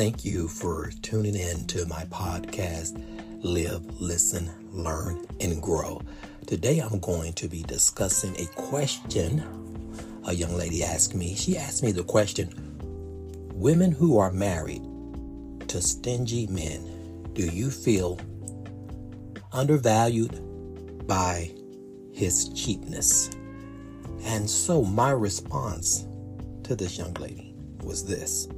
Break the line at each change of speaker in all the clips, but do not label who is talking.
Thank you for tuning in to my podcast, Live, Listen, Learn, and Grow. Today I'm going to be discussing a question a young lady asked me. She asked me the question Women who are married to stingy men, do you feel undervalued by his cheapness? And so my response to this young lady was this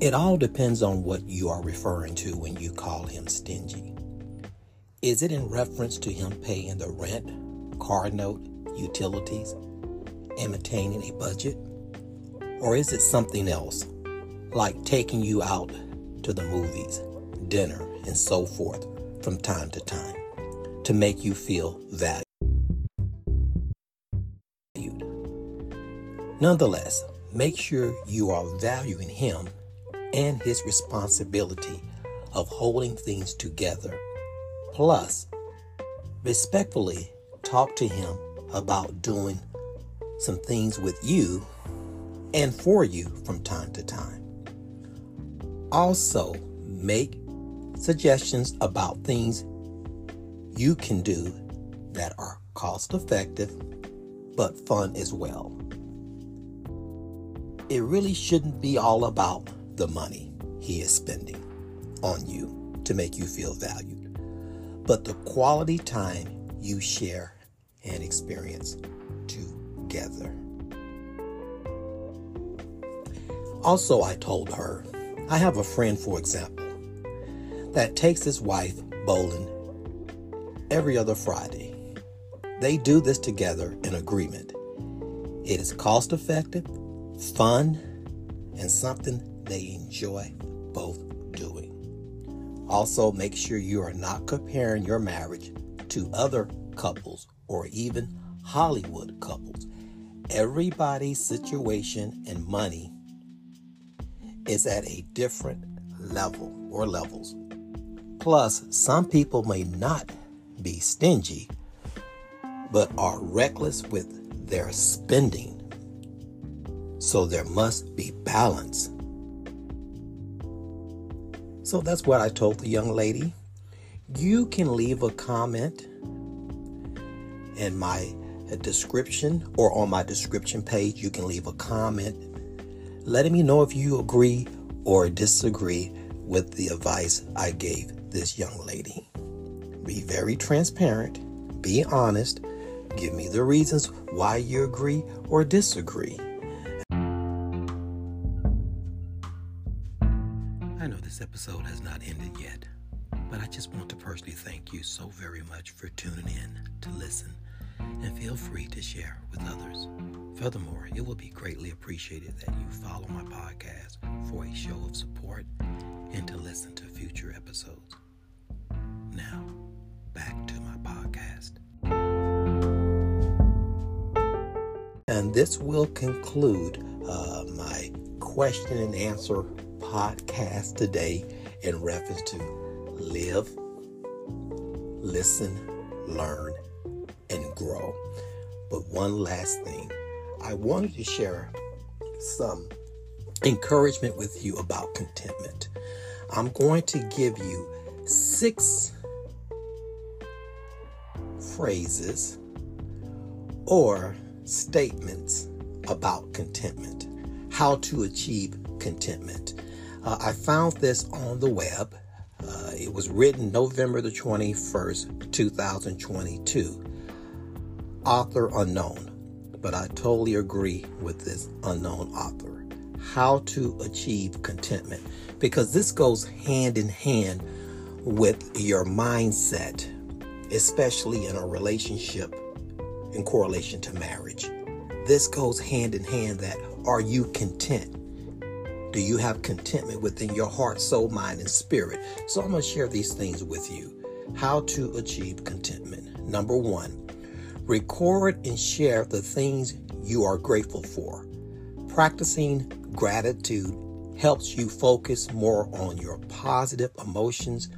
It all depends on what you are referring to when you call him stingy. Is it in reference to him paying the rent, car note, utilities, and maintaining a budget? Or is it something else, like taking you out to the movies, dinner, and so forth from time to time to make you feel valued? Nonetheless, make sure you are valuing him and his responsibility of holding things together. Plus, respectfully talk to him about doing some things with you and for you from time to time. Also, make suggestions about things you can do that are cost effective but fun as well it really shouldn't be all about the money he is spending on you to make you feel valued, but the quality time you share and experience together. Also, I told her, I have a friend, for example, that takes his wife bowling every other Friday. They do this together in agreement. It is cost effective fun, and something they enjoy both doing. Also, make sure you are not comparing your marriage to other couples or even Hollywood couples. Everybody's situation and money is at a different level or levels. Plus, some people may not be stingy, but are reckless with their spending so there must be balance. So that's what I told the young lady. You can leave a comment in my description or on my description page. You can leave a comment letting me know if you agree or disagree with the advice I gave this young lady. Be very transparent, be honest, give me the reasons why you agree or disagree. Episode has not ended yet, but I just want to personally thank you so very much for tuning in to listen and feel free to share with others. Furthermore, it will be greatly appreciated that you follow my podcast for a show of support and to listen to future episodes. Now, back to my podcast. And this will conclude uh, my question and answer podcast today in reference to live, listen, learn, and grow. But one last thing, I wanted to share some encouragement with you about contentment. I'm going to give you six phrases or statements about contentment, how to achieve contentment. Uh, I found this on the web. Uh, it was written November the 21st, 2022. Author unknown, but I totally agree with this unknown author. How to achieve contentment, because this goes hand in hand with your mindset, especially in a relationship in correlation to marriage. This goes hand in hand that are you content? Do you have contentment within your heart, soul, mind, and spirit? So I'm going to share these things with you. How to achieve contentment. Number one, record and share the things you are grateful for. Practicing gratitude helps you focus more on your positive emotions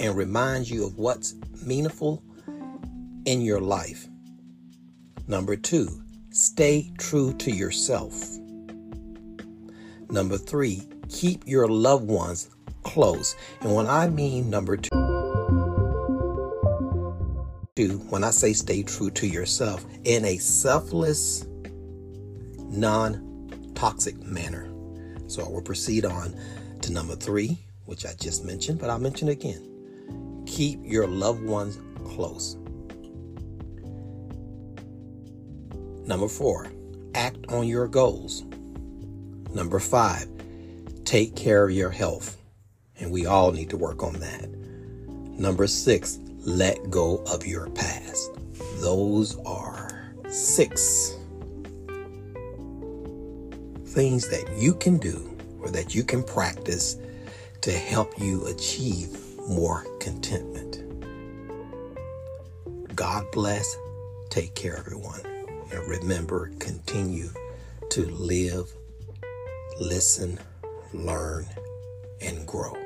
and reminds you of what's meaningful in your life. Number two, stay true to yourself. Number three, keep your loved ones close. And when I mean number two, when I say stay true to yourself in a selfless, non toxic manner. So I will proceed on to number three, which I just mentioned, but I'll mention again. Keep your loved ones close. Number four, act on your goals. Number five, take care of your health. And we all need to work on that. Number six, let go of your past. Those are six things that you can do or that you can practice to help you achieve more contentment. God bless. Take care, everyone. And remember, continue to live, listen, learn, and grow.